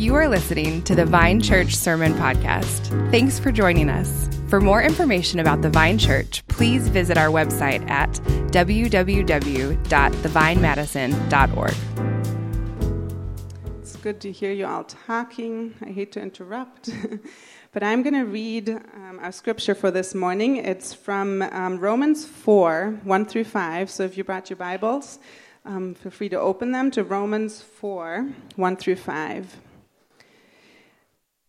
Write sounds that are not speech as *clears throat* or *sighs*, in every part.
You are listening to the Vine Church Sermon Podcast. Thanks for joining us. For more information about the Vine Church, please visit our website at www.thevinemadison.org. It's good to hear you all talking. I hate to interrupt, *laughs* but I'm going to read um, our scripture for this morning. It's from um, Romans 4 1 through 5. So if you brought your Bibles, um, feel free to open them to Romans 4 1 through 5.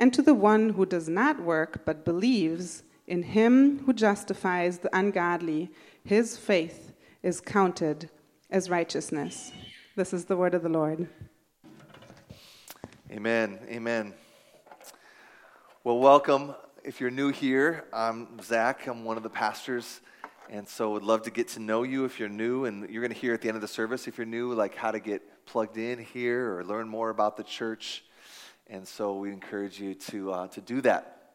And to the one who does not work but believes in him who justifies the ungodly, his faith is counted as righteousness. This is the word of the Lord. Amen. Amen. Well, welcome. If you're new here, I'm Zach. I'm one of the pastors. And so would love to get to know you if you're new. And you're going to hear at the end of the service, if you're new, like how to get plugged in here or learn more about the church. And so we encourage you to, uh, to do that.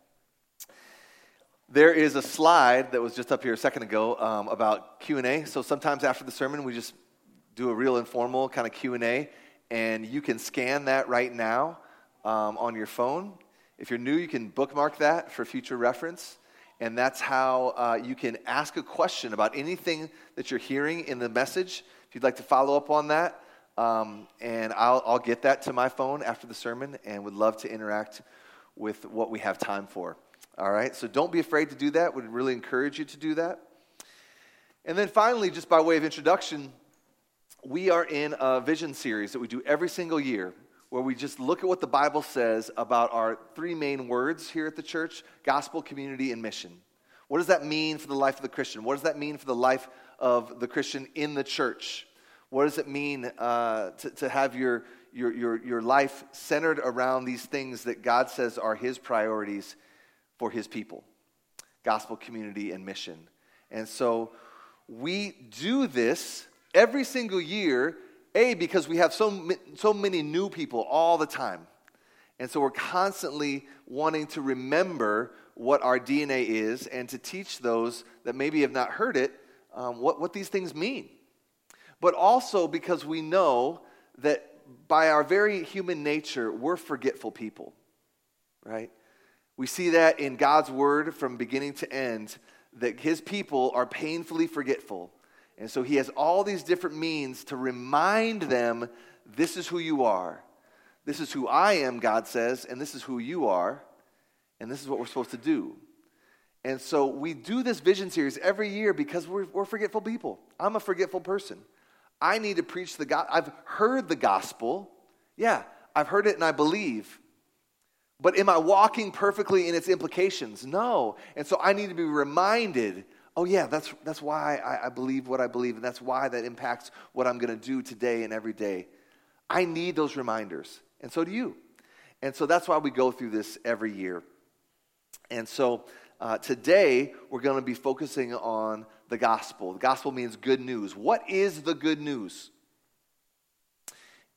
There is a slide that was just up here a second ago um, about Q&A. So sometimes after the sermon, we just do a real informal kind of Q&A. And you can scan that right now um, on your phone. If you're new, you can bookmark that for future reference. And that's how uh, you can ask a question about anything that you're hearing in the message. If you'd like to follow up on that, um, and I'll, I'll get that to my phone after the sermon and would love to interact with what we have time for. All right, so don't be afraid to do that. Would really encourage you to do that. And then finally, just by way of introduction, we are in a vision series that we do every single year where we just look at what the Bible says about our three main words here at the church gospel, community, and mission. What does that mean for the life of the Christian? What does that mean for the life of the Christian in the church? What does it mean uh, to, to have your, your, your, your life centered around these things that God says are His priorities for His people? Gospel, community, and mission. And so we do this every single year, A, because we have so, so many new people all the time. And so we're constantly wanting to remember what our DNA is and to teach those that maybe have not heard it um, what, what these things mean but also because we know that by our very human nature, we're forgetful people, right? We see that in God's word from beginning to end, that his people are painfully forgetful. And so he has all these different means to remind them this is who you are. This is who I am, God says, and this is who you are, and this is what we're supposed to do. And so we do this vision series every year because we're, we're forgetful people. I'm a forgetful person. I need to preach the gospel. I've heard the gospel. Yeah, I've heard it and I believe. But am I walking perfectly in its implications? No. And so I need to be reminded oh, yeah, that's, that's why I, I believe what I believe, and that's why that impacts what I'm going to do today and every day. I need those reminders, and so do you. And so that's why we go through this every year. And so uh, today, we're going to be focusing on the gospel. The gospel means good news. What is the good news?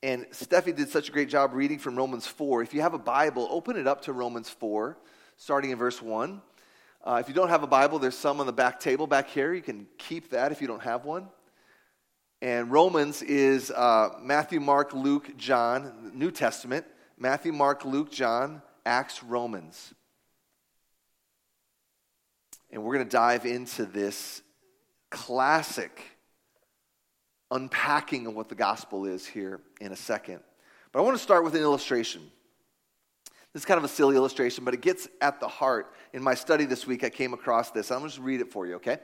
And Steffi did such a great job reading from Romans 4. If you have a Bible, open it up to Romans 4, starting in verse 1. Uh, if you don't have a Bible, there's some on the back table back here. You can keep that if you don't have one. And Romans is uh, Matthew, Mark, Luke, John, New Testament. Matthew, Mark, Luke, John, Acts, Romans. And we're going to dive into this classic unpacking of what the gospel is here in a second. But I want to start with an illustration. This is kind of a silly illustration, but it gets at the heart. In my study this week, I came across this. I'm going to just read it for you, okay?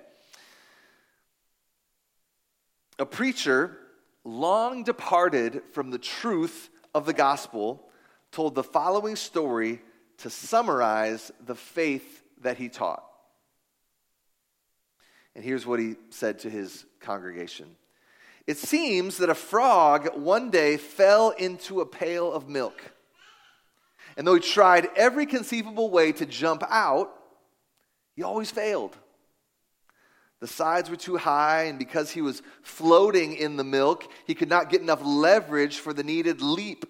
A preacher, long departed from the truth of the gospel, told the following story to summarize the faith that he taught. And here's what he said to his congregation It seems that a frog one day fell into a pail of milk. And though he tried every conceivable way to jump out, he always failed. The sides were too high, and because he was floating in the milk, he could not get enough leverage for the needed leap.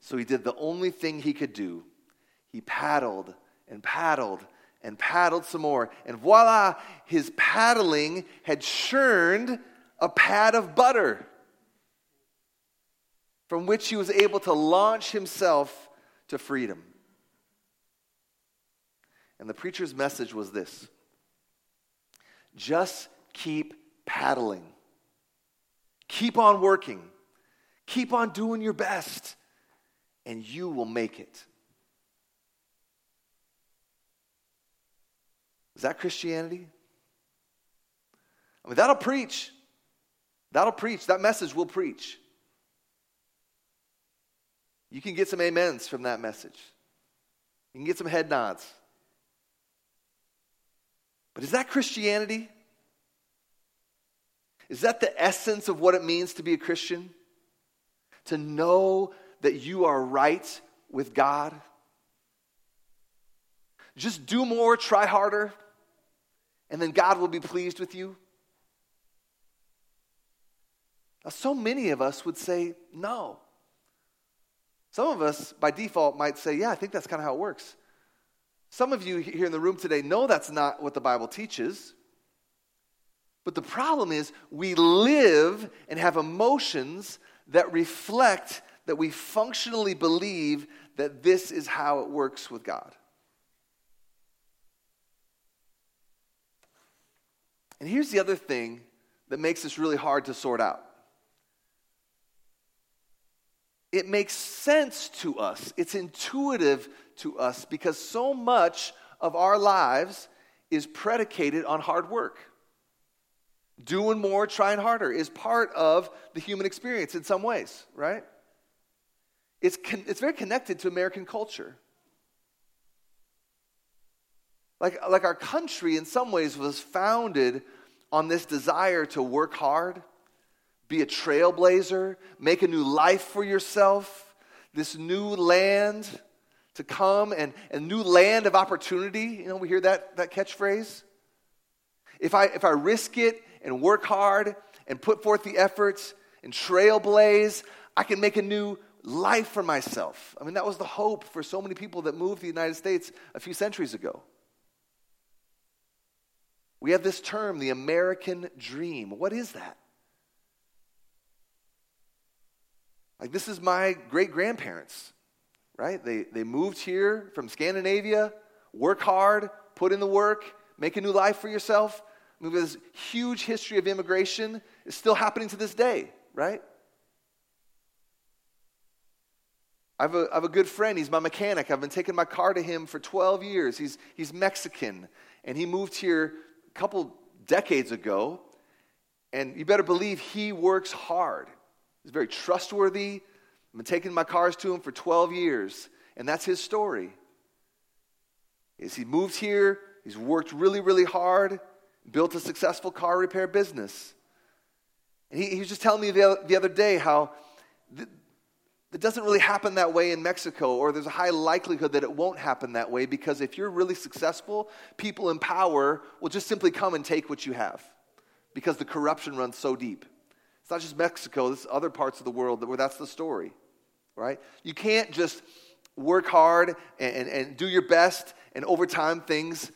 So he did the only thing he could do. He paddled and paddled and paddled some more. And voila, his paddling had churned a pad of butter from which he was able to launch himself to freedom. And the preacher's message was this just keep paddling, keep on working, keep on doing your best, and you will make it. Is that Christianity? I mean, that'll preach. That'll preach. That message will preach. You can get some amens from that message. You can get some head nods. But is that Christianity? Is that the essence of what it means to be a Christian? To know that you are right with God? Just do more, try harder, and then God will be pleased with you? Now, so many of us would say no. Some of us, by default, might say, yeah, I think that's kind of how it works. Some of you here in the room today know that's not what the Bible teaches. But the problem is, we live and have emotions that reflect that we functionally believe that this is how it works with God. And here's the other thing that makes this really hard to sort out it makes sense to us, it's intuitive to us because so much of our lives is predicated on hard work. Doing more, trying harder is part of the human experience in some ways, right? It's, con- it's very connected to American culture. Like, like our country, in some ways, was founded on this desire to work hard, be a trailblazer, make a new life for yourself, this new land to come and a new land of opportunity. You know, we hear that, that catchphrase. If I, if I risk it and work hard and put forth the efforts and trailblaze, I can make a new life for myself. I mean, that was the hope for so many people that moved to the United States a few centuries ago. We have this term, the American dream. What is that? Like, this is my great grandparents, right? They, they moved here from Scandinavia, work hard, put in the work, make a new life for yourself. I mean, this huge history of immigration is still happening to this day, right? I have, a, I have a good friend. He's my mechanic. I've been taking my car to him for 12 years. He's, he's Mexican, and he moved here couple decades ago. And you better believe he works hard. He's very trustworthy. I've been taking my cars to him for 12 years, and that's his story. Is he moved here, he's worked really, really hard, built a successful car repair business. And he, he was just telling me the other, the other day how th- it doesn't really happen that way in Mexico, or there's a high likelihood that it won't happen that way because if you're really successful, people in power will just simply come and take what you have because the corruption runs so deep. It's not just Mexico, there's other parts of the world where that's the story, right? You can't just work hard and, and, and do your best, and over time things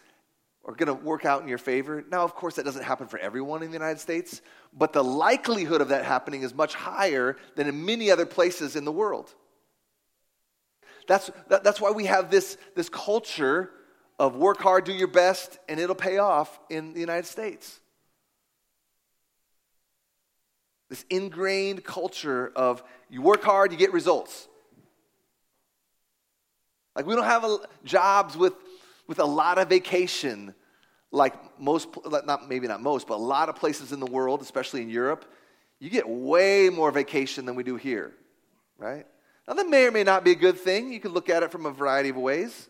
are going to work out in your favor. Now, of course, that doesn't happen for everyone in the United States, but the likelihood of that happening is much higher than in many other places in the world. That's, that, that's why we have this, this culture of work hard, do your best, and it'll pay off in the United States. This ingrained culture of you work hard, you get results. Like we don't have a, jobs with, with a lot of vacation like most, not maybe not most, but a lot of places in the world, especially in Europe. You get way more vacation than we do here, right? Now, that may or may not be a good thing. You can look at it from a variety of ways.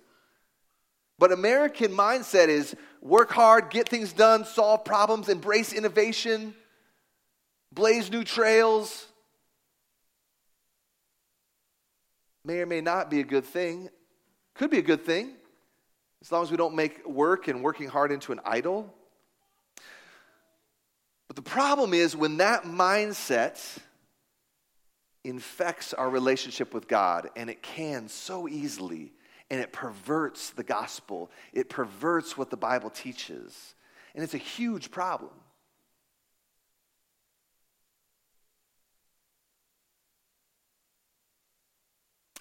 But American mindset is work hard, get things done, solve problems, embrace innovation, blaze new trails. may or may not be a good thing. Could be a good thing, as long as we don't make work and working hard into an idol. But the problem is when that mindset infects our relationship with God, and it can so easily, and it perverts the gospel, it perverts what the Bible teaches. And it's a huge problem.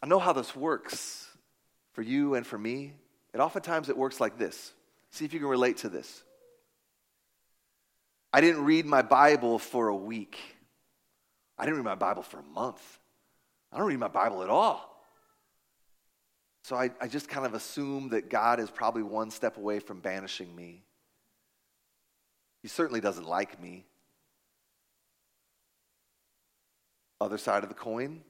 I know how this works for you and for me. And oftentimes it works like this. See if you can relate to this. I didn't read my Bible for a week. I didn't read my Bible for a month. I don't read my Bible at all. So I, I just kind of assume that God is probably one step away from banishing me. He certainly doesn't like me. Other side of the coin,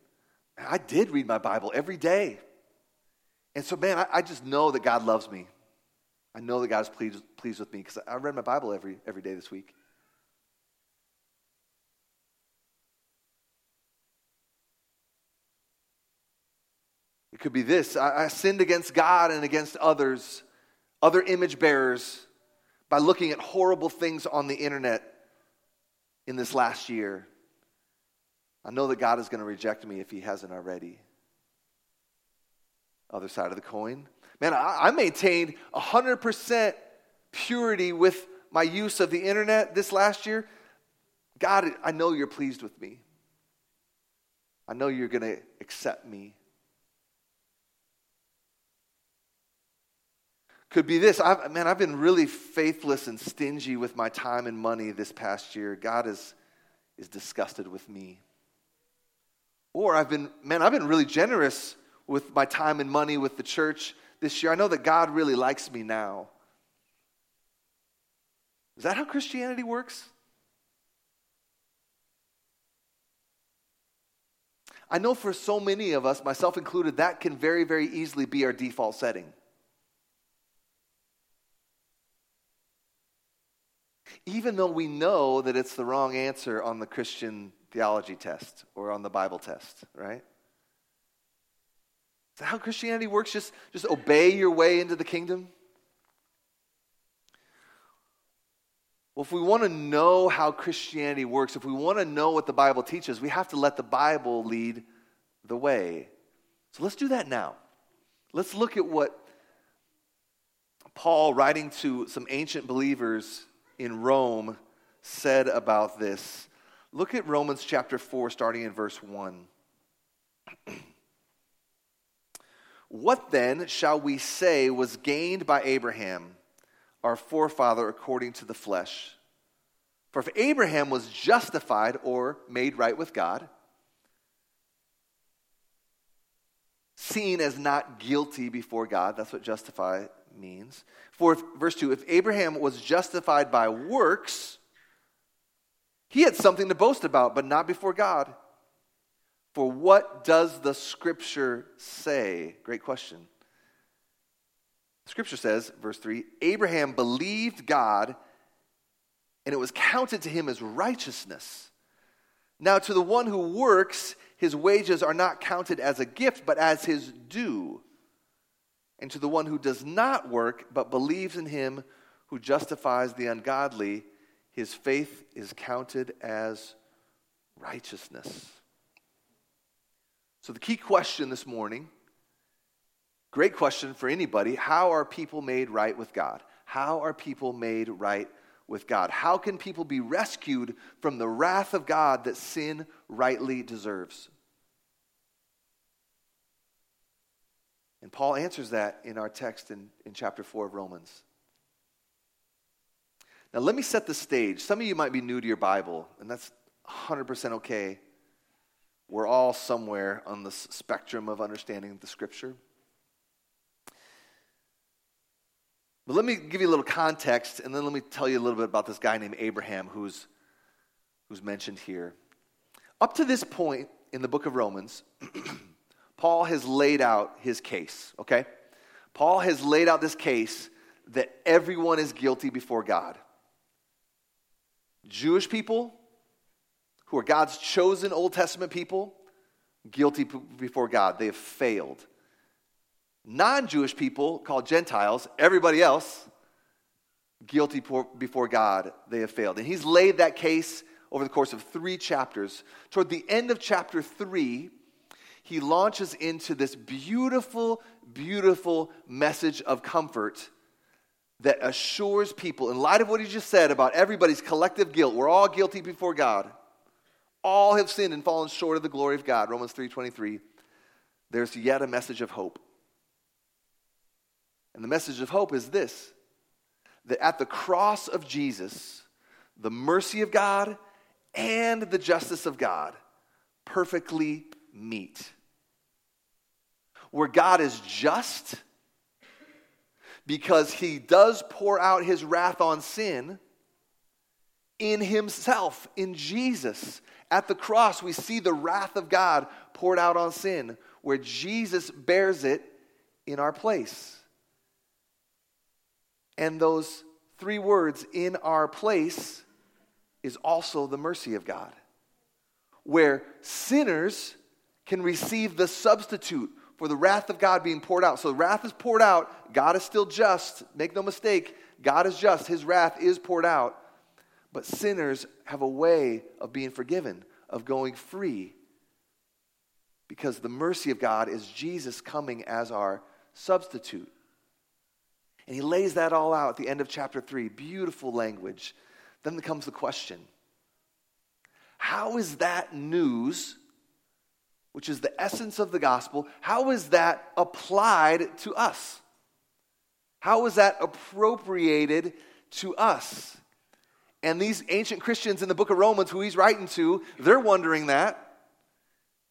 I did read my Bible every day. And so, man, I, I just know that God loves me. I know that God is pleased, pleased with me because I read my Bible every, every day this week. It could be this I, I sinned against God and against others, other image bearers, by looking at horrible things on the internet in this last year. I know that God is going to reject me if He hasn't already. Other side of the coin. Man, I, I maintained 100% purity with my use of the internet this last year. God, I know you're pleased with me. I know you're going to accept me. Could be this. I've, man, I've been really faithless and stingy with my time and money this past year. God is, is disgusted with me. Or I've been, man, I've been really generous with my time and money with the church this year. I know that God really likes me now. Is that how Christianity works? I know for so many of us, myself included, that can very, very easily be our default setting. Even though we know that it's the wrong answer on the Christian theology test or on the Bible test, right? Is that how Christianity works? Just, just obey your way into the kingdom? Well, if we want to know how Christianity works, if we want to know what the Bible teaches, we have to let the Bible lead the way. So let's do that now. Let's look at what Paul, writing to some ancient believers in Rome, said about this Look at Romans chapter 4, starting in verse 1. *clears throat* what then shall we say was gained by Abraham, our forefather, according to the flesh? For if Abraham was justified or made right with God, seen as not guilty before God, that's what justify means. For if, verse 2 if Abraham was justified by works, he had something to boast about, but not before God. What does the scripture say? Great question. The Scripture says, verse 3 Abraham believed God, and it was counted to him as righteousness. Now, to the one who works, his wages are not counted as a gift, but as his due. And to the one who does not work, but believes in him who justifies the ungodly, his faith is counted as righteousness. So, the key question this morning, great question for anybody how are people made right with God? How are people made right with God? How can people be rescued from the wrath of God that sin rightly deserves? And Paul answers that in our text in, in chapter 4 of Romans. Now, let me set the stage. Some of you might be new to your Bible, and that's 100% okay. We're all somewhere on the spectrum of understanding the scripture. But let me give you a little context, and then let me tell you a little bit about this guy named Abraham who's, who's mentioned here. Up to this point in the book of Romans, *clears throat* Paul has laid out his case, okay? Paul has laid out this case that everyone is guilty before God. Jewish people, who are God's chosen Old Testament people, guilty before God. They have failed. Non Jewish people, called Gentiles, everybody else, guilty before God, they have failed. And he's laid that case over the course of three chapters. Toward the end of chapter three, he launches into this beautiful, beautiful message of comfort that assures people, in light of what he just said about everybody's collective guilt, we're all guilty before God. All have sinned and fallen short of the glory of God. Romans 3:23. There's yet a message of hope. And the message of hope is this that at the cross of Jesus, the mercy of God and the justice of God perfectly meet. Where God is just because he does pour out his wrath on sin in himself, in Jesus. At the cross, we see the wrath of God poured out on sin, where Jesus bears it in our place. And those three words, in our place, is also the mercy of God, where sinners can receive the substitute for the wrath of God being poured out. So the wrath is poured out. God is still just. Make no mistake, God is just. His wrath is poured out. But sinners have a way of being forgiven, of going free. Because the mercy of God is Jesus coming as our substitute. And he lays that all out at the end of chapter 3. Beautiful language. Then comes the question How is that news, which is the essence of the gospel, how is that applied to us? How is that appropriated to us? And these ancient Christians in the book of Romans, who he's writing to, they're wondering that.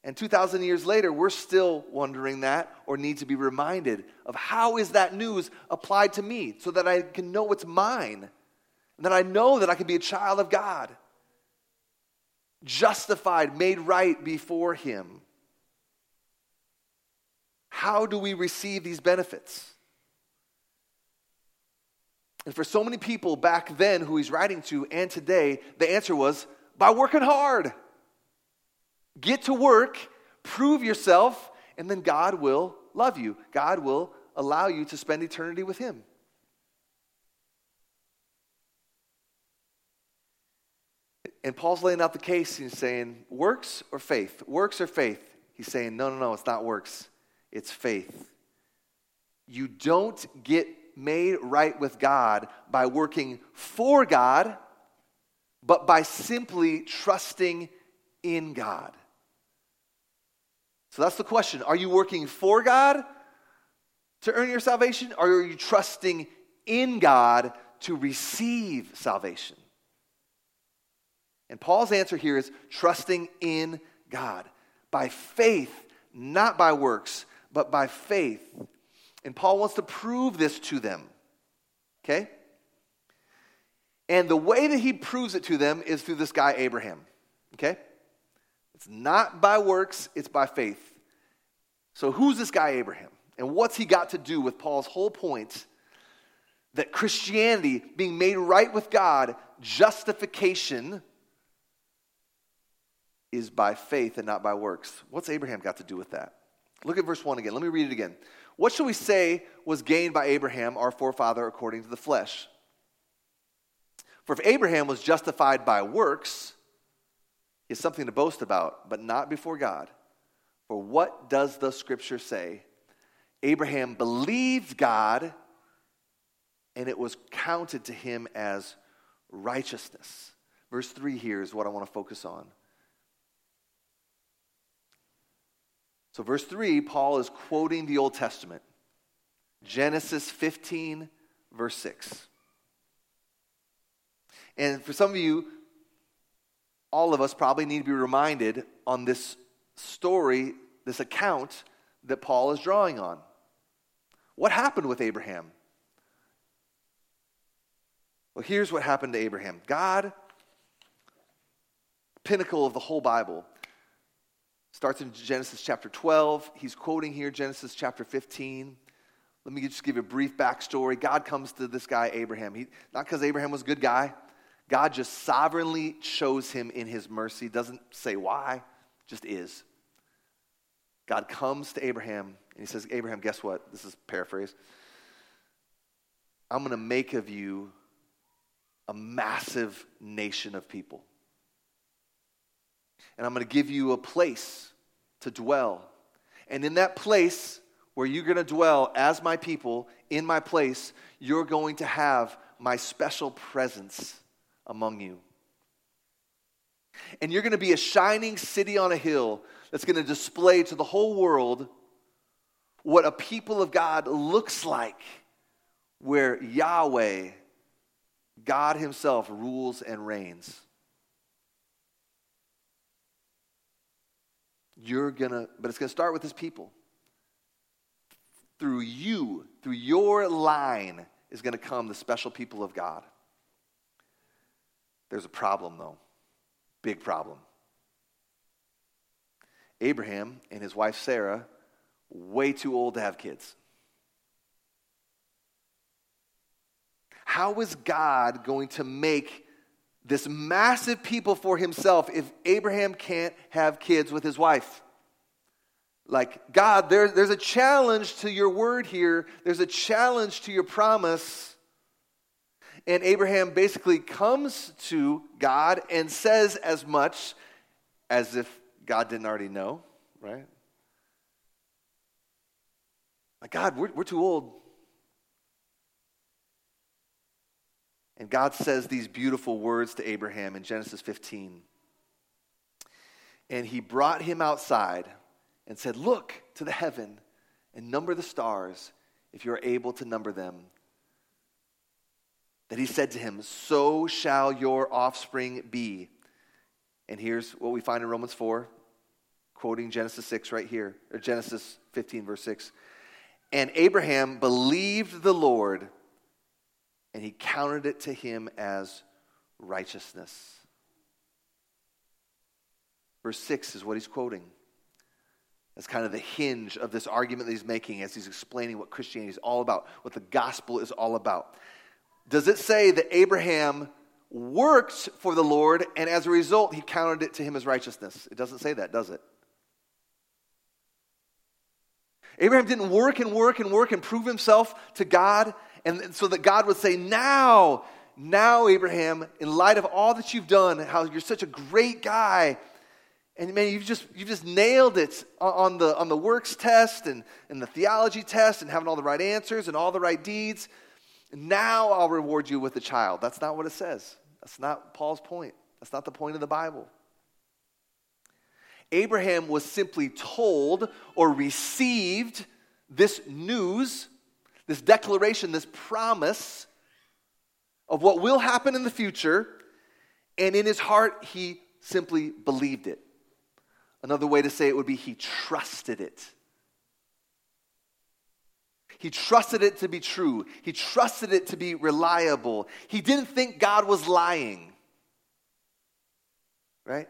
And 2,000 years later, we're still wondering that or need to be reminded of how is that news applied to me so that I can know it's mine and that I know that I can be a child of God, justified, made right before Him. How do we receive these benefits? And for so many people back then who he's writing to and today, the answer was by working hard. Get to work, prove yourself, and then God will love you. God will allow you to spend eternity with Him. And Paul's laying out the case. He's saying, works or faith? Works or faith? He's saying, no, no, no, it's not works, it's faith. You don't get made right with God by working for God, but by simply trusting in God. So that's the question. Are you working for God to earn your salvation, or are you trusting in God to receive salvation? And Paul's answer here is trusting in God by faith, not by works, but by faith. And Paul wants to prove this to them. Okay? And the way that he proves it to them is through this guy, Abraham. Okay? It's not by works, it's by faith. So, who's this guy, Abraham? And what's he got to do with Paul's whole point that Christianity, being made right with God, justification, is by faith and not by works? What's Abraham got to do with that? Look at verse 1 again. Let me read it again. What shall we say was gained by Abraham, our forefather, according to the flesh? For if Abraham was justified by works, is something to boast about, but not before God. For what does the scripture say? Abraham believed God, and it was counted to him as righteousness. Verse 3 here is what I want to focus on. So, verse 3, Paul is quoting the Old Testament Genesis 15, verse 6. And for some of you, all of us probably need to be reminded on this story, this account that Paul is drawing on. What happened with Abraham? Well, here's what happened to Abraham God, pinnacle of the whole Bible, starts in Genesis chapter 12. He's quoting here Genesis chapter 15. Let me just give you a brief backstory. God comes to this guy, Abraham. He, not because Abraham was a good guy, God just sovereignly chose him in his mercy. Doesn't say why, just is. God comes to Abraham and he says, Abraham, guess what? This is paraphrase. I'm going to make of you a massive nation of people. And I'm going to give you a place to dwell. And in that place where you're going to dwell as my people, in my place, you're going to have my special presence among you. And you're going to be a shining city on a hill that's going to display to the whole world what a people of God looks like, where Yahweh, God Himself, rules and reigns. You're going to, but it's going to start with His people. Through you, through your line, is going to come the special people of God. There's a problem, though. Big problem. Abraham and his wife Sarah, way too old to have kids. How is God going to make this massive people for himself if Abraham can't have kids with his wife? Like, God, there, there's a challenge to your word here, there's a challenge to your promise. And Abraham basically comes to God and says as much as if God didn't already know, right? Like, God, we're, we're too old. And God says these beautiful words to Abraham in Genesis 15. And he brought him outside and said, Look to the heaven and number the stars if you are able to number them that he said to him, So shall your offspring be. And here's what we find in Romans 4, quoting Genesis 6 right here, or Genesis 15, verse 6. And Abraham believed the Lord, and he counted it to him as righteousness. Verse 6 is what he's quoting. That's kind of the hinge of this argument that he's making as he's explaining what Christianity is all about, what the gospel is all about does it say that Abraham worked for the Lord and as a result he counted it to him as righteousness? It doesn't say that, does it? Abraham didn't work and work and work and prove himself to God and so that God would say, Now, now, Abraham, in light of all that you've done, how you're such a great guy, and man, you've just, you've just nailed it on the, on the works test and, and the theology test and having all the right answers and all the right deeds. Now I'll reward you with a child. That's not what it says. That's not Paul's point. That's not the point of the Bible. Abraham was simply told or received this news, this declaration, this promise of what will happen in the future, and in his heart, he simply believed it. Another way to say it would be he trusted it. He trusted it to be true. He trusted it to be reliable. He didn't think God was lying. Right?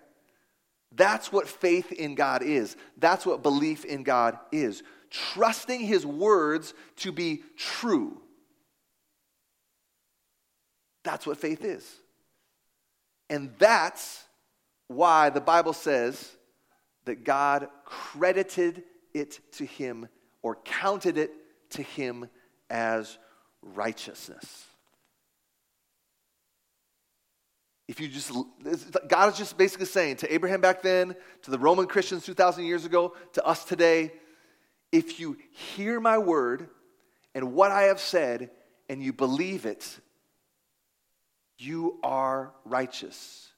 That's what faith in God is. That's what belief in God is. Trusting His words to be true. That's what faith is. And that's why the Bible says that God credited it to him or counted it to him as righteousness. If you just, God is just basically saying to Abraham back then, to the Roman Christians 2,000 years ago, to us today, if you hear my word and what I have said and you believe it, you are righteous.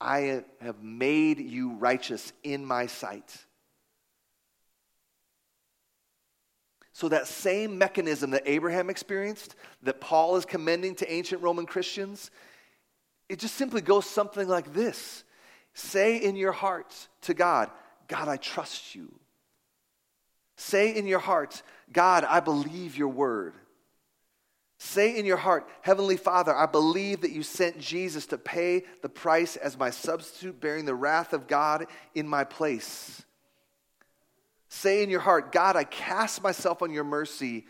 I have made you righteous in my sight. So, that same mechanism that Abraham experienced, that Paul is commending to ancient Roman Christians, it just simply goes something like this Say in your heart to God, God, I trust you. Say in your heart, God, I believe your word. Say in your heart, Heavenly Father, I believe that you sent Jesus to pay the price as my substitute, bearing the wrath of God in my place. Say in your heart, God, I cast myself on your mercy,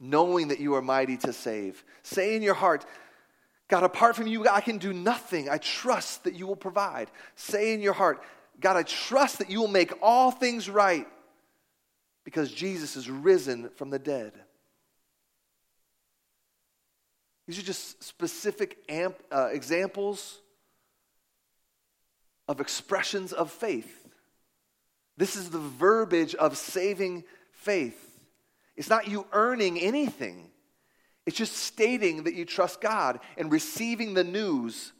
knowing that you are mighty to save. Say in your heart, God, apart from you, I can do nothing. I trust that you will provide. Say in your heart, God, I trust that you will make all things right because Jesus is risen from the dead. These are just specific amp, uh, examples of expressions of faith. This is the verbiage of saving faith. It's not you earning anything, it's just stating that you trust God and receiving the news,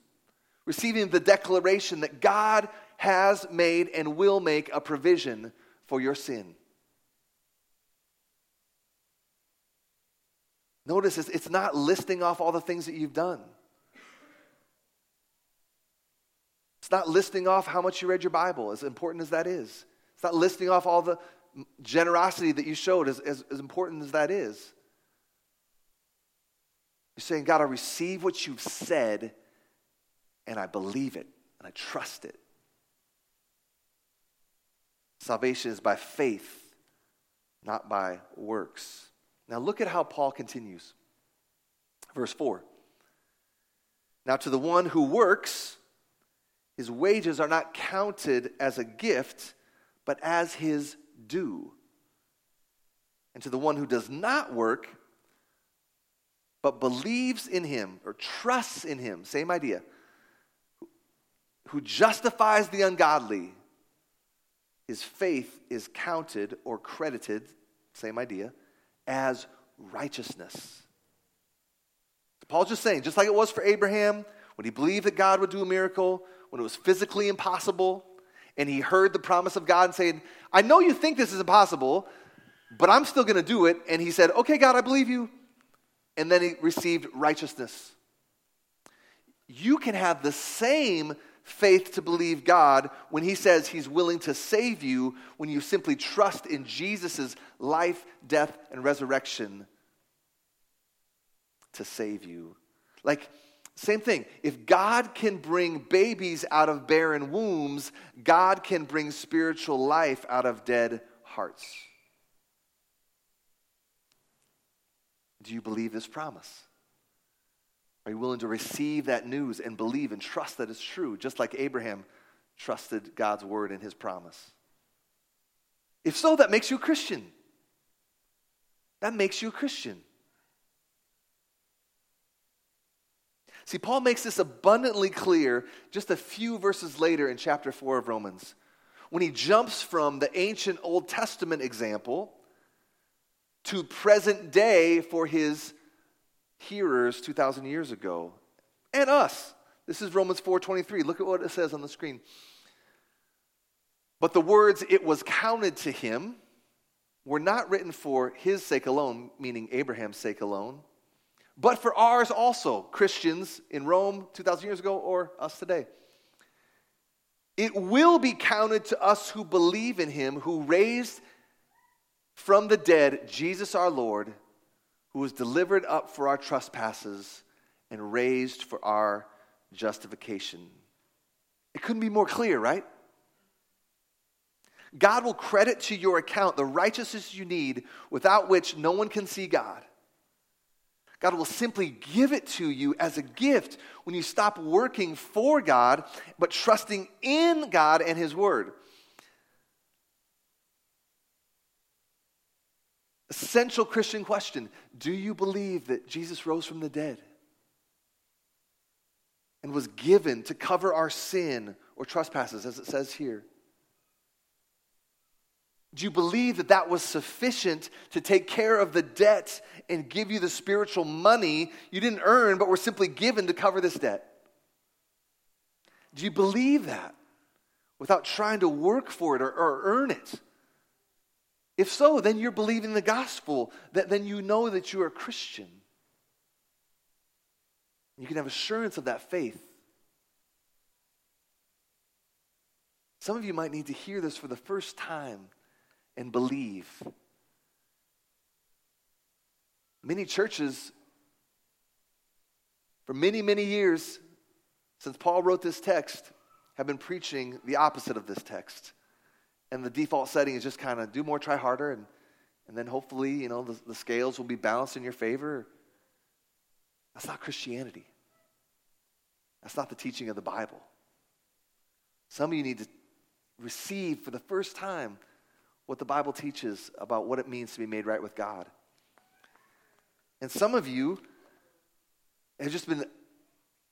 receiving the declaration that God has made and will make a provision for your sin. Notice it's not listing off all the things that you've done. It's not listing off how much you read your Bible, as important as that is. It's not listing off all the generosity that you showed, as, as, as important as that is. You're saying, God, I receive what you've said, and I believe it, and I trust it. Salvation is by faith, not by works. Now look at how Paul continues. Verse 4. Now to the one who works, his wages are not counted as a gift, but as his due. And to the one who does not work, but believes in him or trusts in him, same idea, who justifies the ungodly, his faith is counted or credited, same idea, as righteousness. Paul's just saying, just like it was for Abraham, when he believed that God would do a miracle, when it was physically impossible, and he heard the promise of God and saying, I know you think this is impossible, but I'm still going to do it. And he said, Okay, God, I believe you. And then he received righteousness. You can have the same faith to believe God when He says He's willing to save you, when you simply trust in Jesus' life, death, and resurrection to save you. Like, same thing. If God can bring babies out of barren wombs, God can bring spiritual life out of dead hearts. Do you believe this promise? Are you willing to receive that news and believe and trust that it's true, just like Abraham trusted God's word and his promise? If so, that makes you a Christian. That makes you a Christian. See, Paul makes this abundantly clear just a few verses later in chapter 4 of Romans when he jumps from the ancient Old Testament example to present day for his hearers 2000 years ago and us. This is Romans 4:23. Look at what it says on the screen. But the words it was counted to him were not written for his sake alone, meaning Abraham's sake alone, but for ours also, Christians in Rome 2,000 years ago or us today. It will be counted to us who believe in him, who raised from the dead Jesus our Lord who was delivered up for our trespasses and raised for our justification. It couldn't be more clear, right? God will credit to your account the righteousness you need without which no one can see God. God will simply give it to you as a gift when you stop working for God, but trusting in God and His Word. Essential Christian question Do you believe that Jesus rose from the dead and was given to cover our sin or trespasses, as it says here? Do you believe that that was sufficient to take care of the debt and give you the spiritual money you didn't earn but were simply given to cover this debt? Do you believe that without trying to work for it or, or earn it? If so, then you're believing the gospel, that then you know that you are a Christian. You can have assurance of that faith. Some of you might need to hear this for the first time and believe. Many churches, for many, many years, since Paul wrote this text, have been preaching the opposite of this text and the default setting is just kind of do more, try harder, and, and then hopefully, you know, the, the scales will be balanced in your favor. That's not Christianity. That's not the teaching of the Bible. Some of you need to receive for the first time what the Bible teaches about what it means to be made right with God. And some of you have just been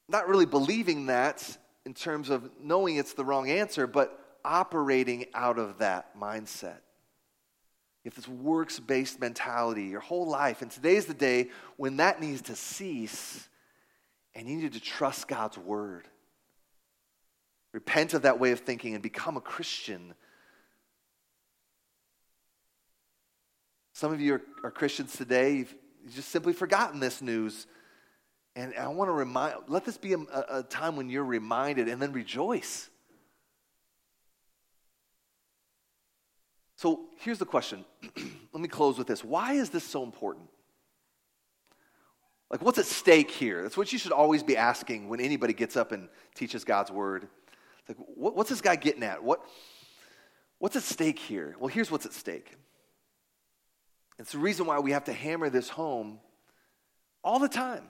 not really believing that in terms of knowing it's the wrong answer, but operating out of that mindset. Have this works based mentality your whole life. And today's the day when that needs to cease and you need to trust God's word. Repent of that way of thinking and become a Christian. Some of you are, are Christians today. You've, you've, just simply forgotten this news. And I want to remind, let this be a, a time when you're reminded and then rejoice. So here's the question. *clears throat* Let me close with this. Why is this so important? Like, what's at stake here? That's what you should always be asking when anybody gets up and teaches God's word. Like, what, what's this guy getting at? What, what's at stake here? Well, here's what's at stake. It's the reason why we have to hammer this home all the time.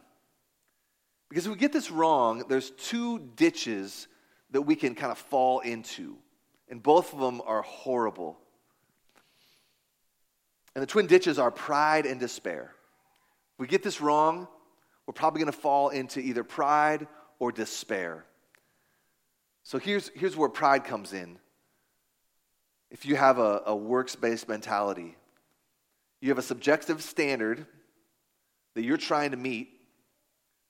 Because if we get this wrong, there's two ditches that we can kind of fall into, and both of them are horrible. And the twin ditches are pride and despair. If we get this wrong, we're probably going to fall into either pride or despair. So here's, here's where pride comes in. If you have a, a works based mentality, you have a subjective standard that you're trying to meet.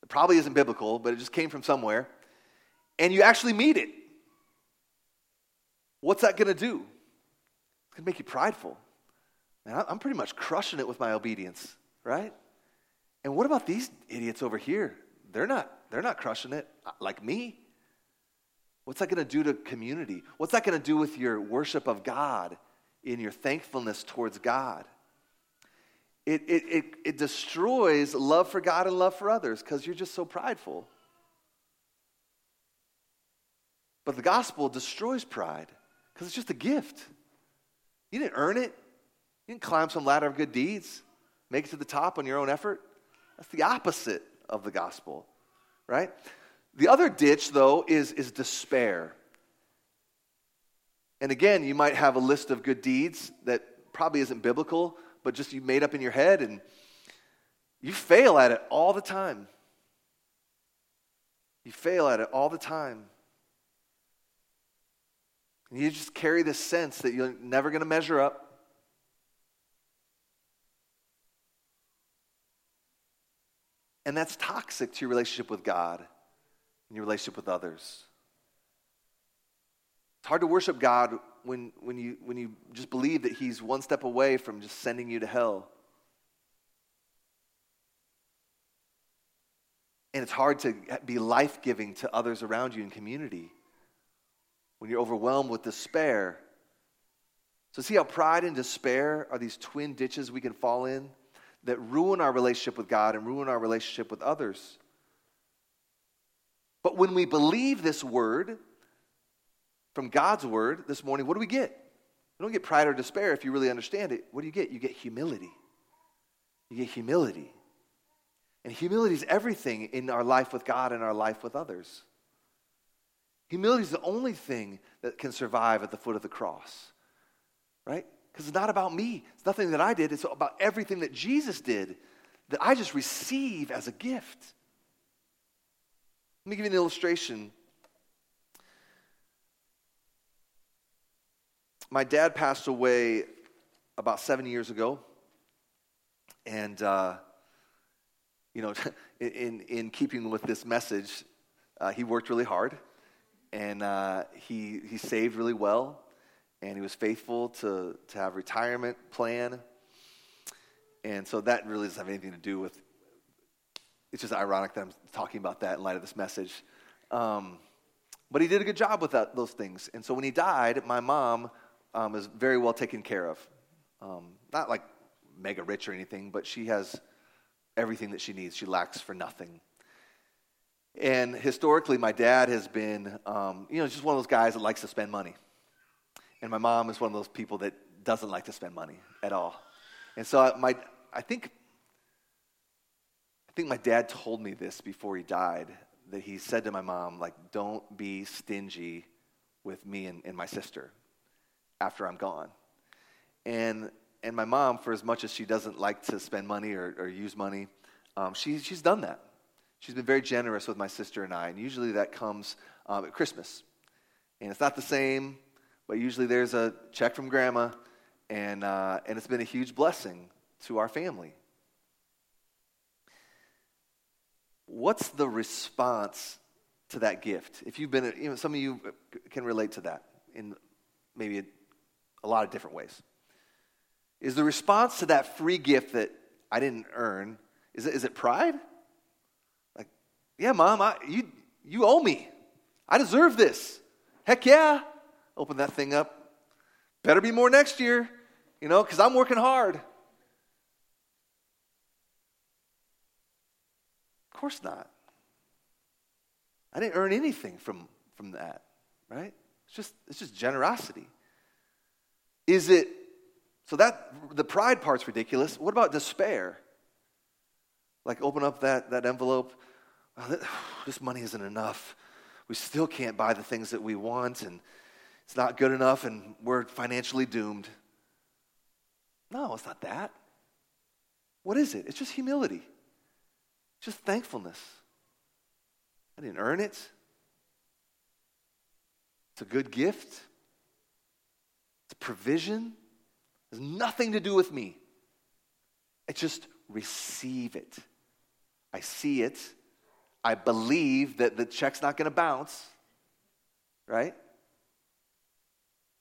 It probably isn't biblical, but it just came from somewhere. And you actually meet it. What's that going to do? It's going to make you prideful. Man, I'm pretty much crushing it with my obedience, right? And what about these idiots over here? They're not, they're not crushing it uh, like me. What's that going to do to community? What's that going to do with your worship of God in your thankfulness towards God? It, it, it, it destroys love for God and love for others because you're just so prideful. But the gospel destroys pride because it's just a gift. You didn't earn it, you didn't climb some ladder of good deeds, make it to the top on your own effort. That's the opposite of the gospel, right? The other ditch, though, is, is despair. And again, you might have a list of good deeds that probably isn't biblical, but just you made up in your head and you fail at it all the time. You fail at it all the time. And you just carry this sense that you're never going to measure up. And that's toxic to your relationship with God and your relationship with others. It's hard to worship God when, when, you, when you just believe that He's one step away from just sending you to hell. And it's hard to be life giving to others around you in community when you're overwhelmed with despair. So, see how pride and despair are these twin ditches we can fall in? That ruin our relationship with God and ruin our relationship with others. But when we believe this word from God's word this morning, what do we get? We don't get pride or despair if you really understand it. What do you get? You get humility. You get humility. And humility is everything in our life with God and our life with others. Humility is the only thing that can survive at the foot of the cross, right? Because it's not about me. It's nothing that I did. It's about everything that Jesus did that I just receive as a gift. Let me give you an illustration. My dad passed away about seven years ago. And, uh, you know, *laughs* in, in keeping with this message, uh, he worked really hard and uh, he, he saved really well and he was faithful to, to have retirement plan. And so that really doesn't have anything to do with, it's just ironic that I'm talking about that in light of this message. Um, but he did a good job with that, those things. And so when he died, my mom um, is very well taken care of. Um, not like mega rich or anything, but she has everything that she needs. She lacks for nothing. And historically, my dad has been, um, you know, just one of those guys that likes to spend money. And my mom is one of those people that doesn't like to spend money at all. And so my, I think, I think my dad told me this before he died, that he said to my mom, like, don't be stingy with me and, and my sister after I'm gone. And, and my mom, for as much as she doesn't like to spend money or, or use money, um, she, she's done that. She's been very generous with my sister and I, and usually that comes um, at Christmas. And it's not the same, but usually there's a check from grandma, and, uh, and it's been a huge blessing to our family. What's the response to that gift? If you've been, you know, some of you can relate to that in maybe a, a lot of different ways. Is the response to that free gift that I didn't earn, is it, is it pride? Like, yeah, mom, I, you, you owe me. I deserve this. Heck yeah. Open that thing up. Better be more next year, you know, because I'm working hard. Of course not. I didn't earn anything from, from that, right? It's just, it's just generosity. Is it, so that, the pride part's ridiculous. What about despair? Like open up that, that envelope. Oh, *sighs* this money isn't enough. We still can't buy the things that we want, and it's not good enough, and we're financially doomed. No, it's not that. What is it? It's just humility, just thankfulness. I didn't earn it. It's a good gift. It's provision. It has nothing to do with me. I just receive it. I see it. I believe that the check's not going to bounce, right?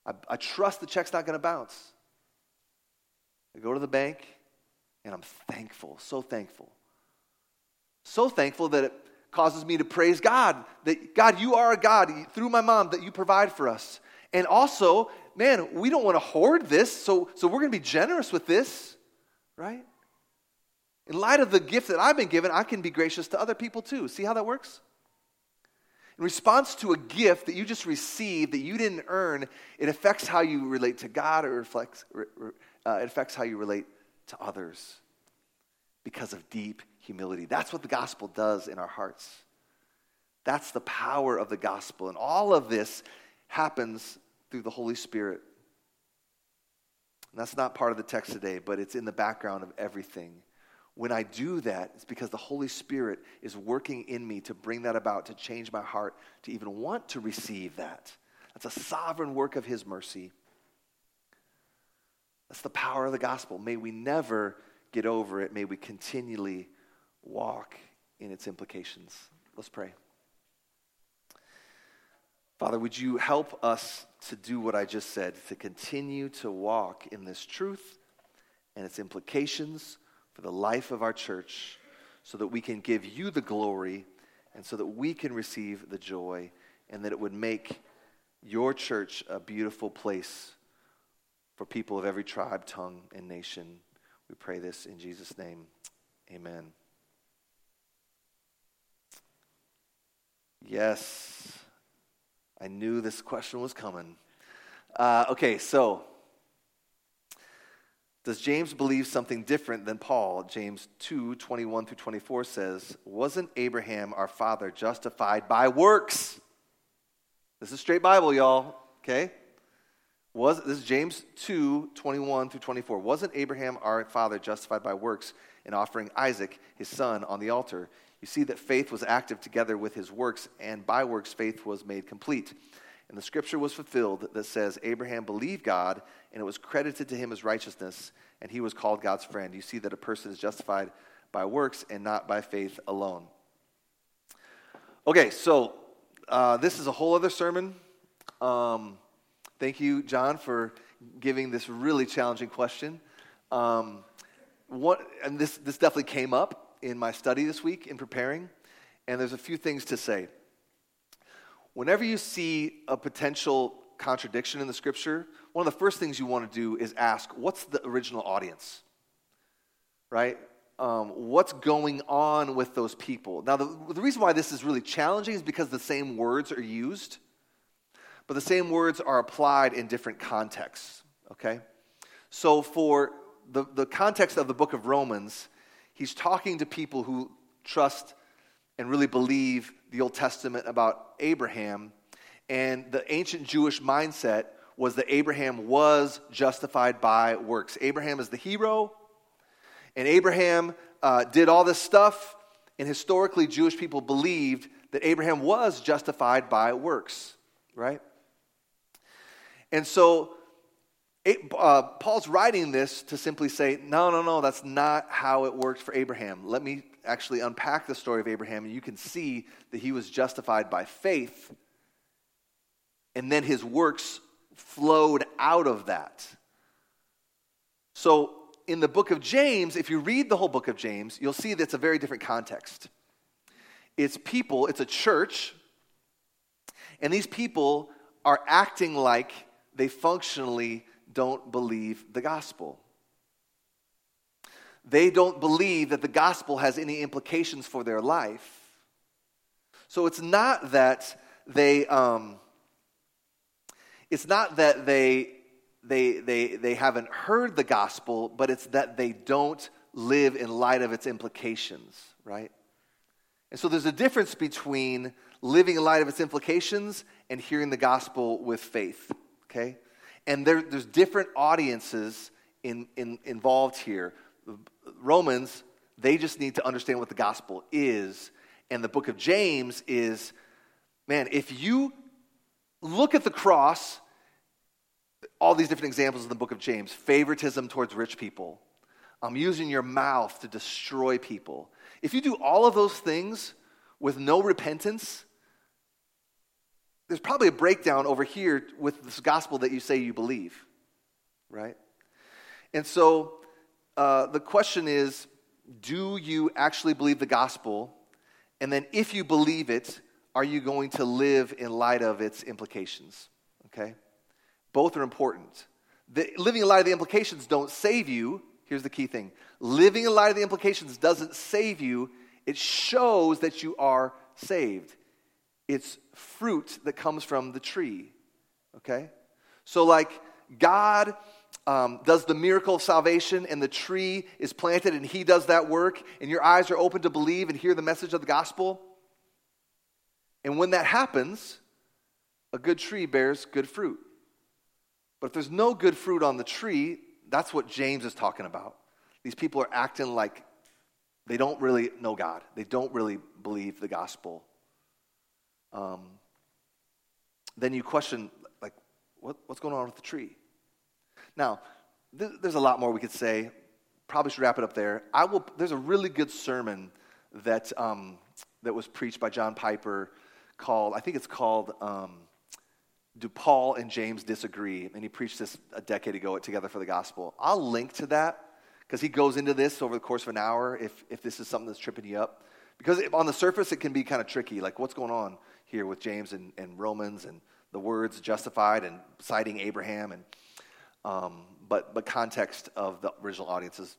I, I trust the check's not going to bounce. I go to the bank and I'm thankful, so thankful. So thankful that it causes me to praise God. That, God, you are a God through my mom that you provide for us. And also, man, we don't want to hoard this, so, so we're going to be generous with this, right? In light of the gift that I've been given, I can be gracious to other people too. See how that works? In response to a gift that you just received that you didn't earn, it affects how you relate to God or reflects, uh, it affects how you relate to others because of deep humility. That's what the gospel does in our hearts. That's the power of the gospel. And all of this happens through the Holy Spirit. And that's not part of the text today, but it's in the background of everything. When I do that, it's because the Holy Spirit is working in me to bring that about, to change my heart, to even want to receive that. That's a sovereign work of His mercy. That's the power of the gospel. May we never get over it. May we continually walk in its implications. Let's pray. Father, would you help us to do what I just said, to continue to walk in this truth and its implications for the life of our church so that we can give you the glory and so that we can receive the joy and that it would make your church a beautiful place for people of every tribe, tongue, and nation. We pray this in Jesus' name. Amen. Yes, I knew this question was coming. Uh, okay, so does James believe something different than Paul? James 2 21 through 24 says, Wasn't Abraham our father justified by works? This is straight Bible, y'all, okay? Was, this is James 2 21 through 24. Wasn't Abraham our father justified by works in offering Isaac, his son, on the altar? You see that faith was active together with his works, and by works faith was made complete. And the scripture was fulfilled that says, Abraham believed God, and it was credited to him as righteousness, and he was called God's friend. You see that a person is justified by works and not by faith alone. Okay, so uh, this is a whole other sermon. Um, thank you, John, for giving this really challenging question. Um, what, and this, this definitely came up in my study this week in preparing, and there's a few things to say whenever you see a potential contradiction in the scripture, one of the first things you want to do is ask, what's the original audience? Right? Um, what's going on with those people? Now, the, the reason why this is really challenging is because the same words are used, but the same words are applied in different contexts, okay? So, for the, the context of the book of Romans, he's talking to people who trust and really believe the Old Testament about Abraham. And the ancient Jewish mindset was that Abraham was justified by works. Abraham is the hero, and Abraham uh, did all this stuff, and historically, Jewish people believed that Abraham was justified by works, right? And so it, uh, Paul's writing this to simply say, no, no, no, that's not how it worked for Abraham. Let me actually unpack the story of Abraham, and you can see that he was justified by faith, and then his works flowed out of that. So, in the book of James, if you read the whole book of James, you'll see that it's a very different context. It's people, it's a church, and these people are acting like they functionally don't believe the gospel. They don't believe that the gospel has any implications for their life. So it's not that they, um, it's not that they, they, they, they haven't heard the gospel, but it's that they don't live in light of its implications, right? And so there's a difference between living in light of its implications and hearing the gospel with faith, okay? And there, there's different audiences in, in, involved here. Romans, they just need to understand what the gospel is. And the book of James is, man, if you look at the cross, all these different examples in the book of James favoritism towards rich people, um, using your mouth to destroy people. If you do all of those things with no repentance, there's probably a breakdown over here with this gospel that you say you believe, right? And so uh, the question is do you actually believe the gospel? And then if you believe it, are you going to live in light of its implications? Okay? Both are important. The, living in light of the implications don't save you. Here's the key thing living in light of the implications doesn't save you, it shows that you are saved. It's fruit that comes from the tree. Okay? So, like, God um, does the miracle of salvation, and the tree is planted, and He does that work, and your eyes are open to believe and hear the message of the gospel. And when that happens, a good tree bears good fruit. But if there's no good fruit on the tree, that's what James is talking about. These people are acting like they don't really know God, they don't really believe the gospel. Um, then you question, like, what, what's going on with the tree? Now, th- there's a lot more we could say. Probably should wrap it up there. I will. There's a really good sermon that um, that was preached by John Piper called. I think it's called. Um, do Paul and James disagree? And he preached this a decade ago at Together for the Gospel. I'll link to that because he goes into this over the course of an hour if, if this is something that's tripping you up. Because on the surface, it can be kind of tricky. Like, what's going on here with James and, and Romans and the words justified and citing Abraham? And, um, but, but context of the original audience is